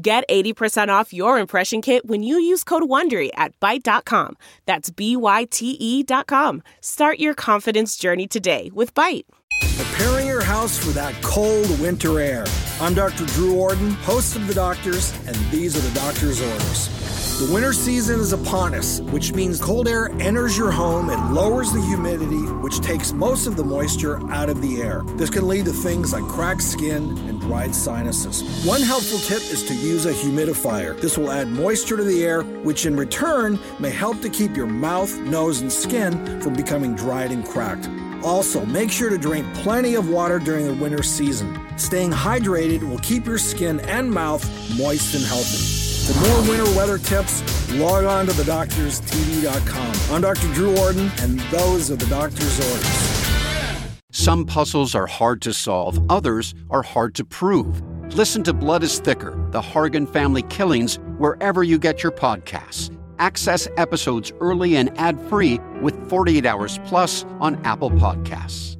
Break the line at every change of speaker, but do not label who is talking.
Get 80% off your impression kit when you use code WONDERY at Byte.com. That's B-Y-T-E dot com. Start your confidence journey today with Byte.
Preparing your house for that cold winter air. I'm Dr. Drew Ordon, host of The Doctors, and these are the doctor's orders. The winter season is upon us, which means cold air enters your home and lowers the humidity, which takes most of the moisture out of the air. This can lead to things like cracked skin and dried sinuses. One helpful tip is to use a humidifier. This will add moisture to the air, which in return may help to keep your mouth, nose, and skin from becoming dried and cracked. Also, make sure to drink plenty of water during the winter season. Staying hydrated will keep your skin and mouth moist and healthy. For more winter weather tips, log on to thedoctorstv.com. I'm Dr. Drew Ordon, and those are the doctor's orders.
Some puzzles are hard to solve, others are hard to prove. Listen to Blood is Thicker The Hargan Family Killings wherever you get your podcasts. Access episodes early and ad free with 48 Hours Plus on Apple Podcasts.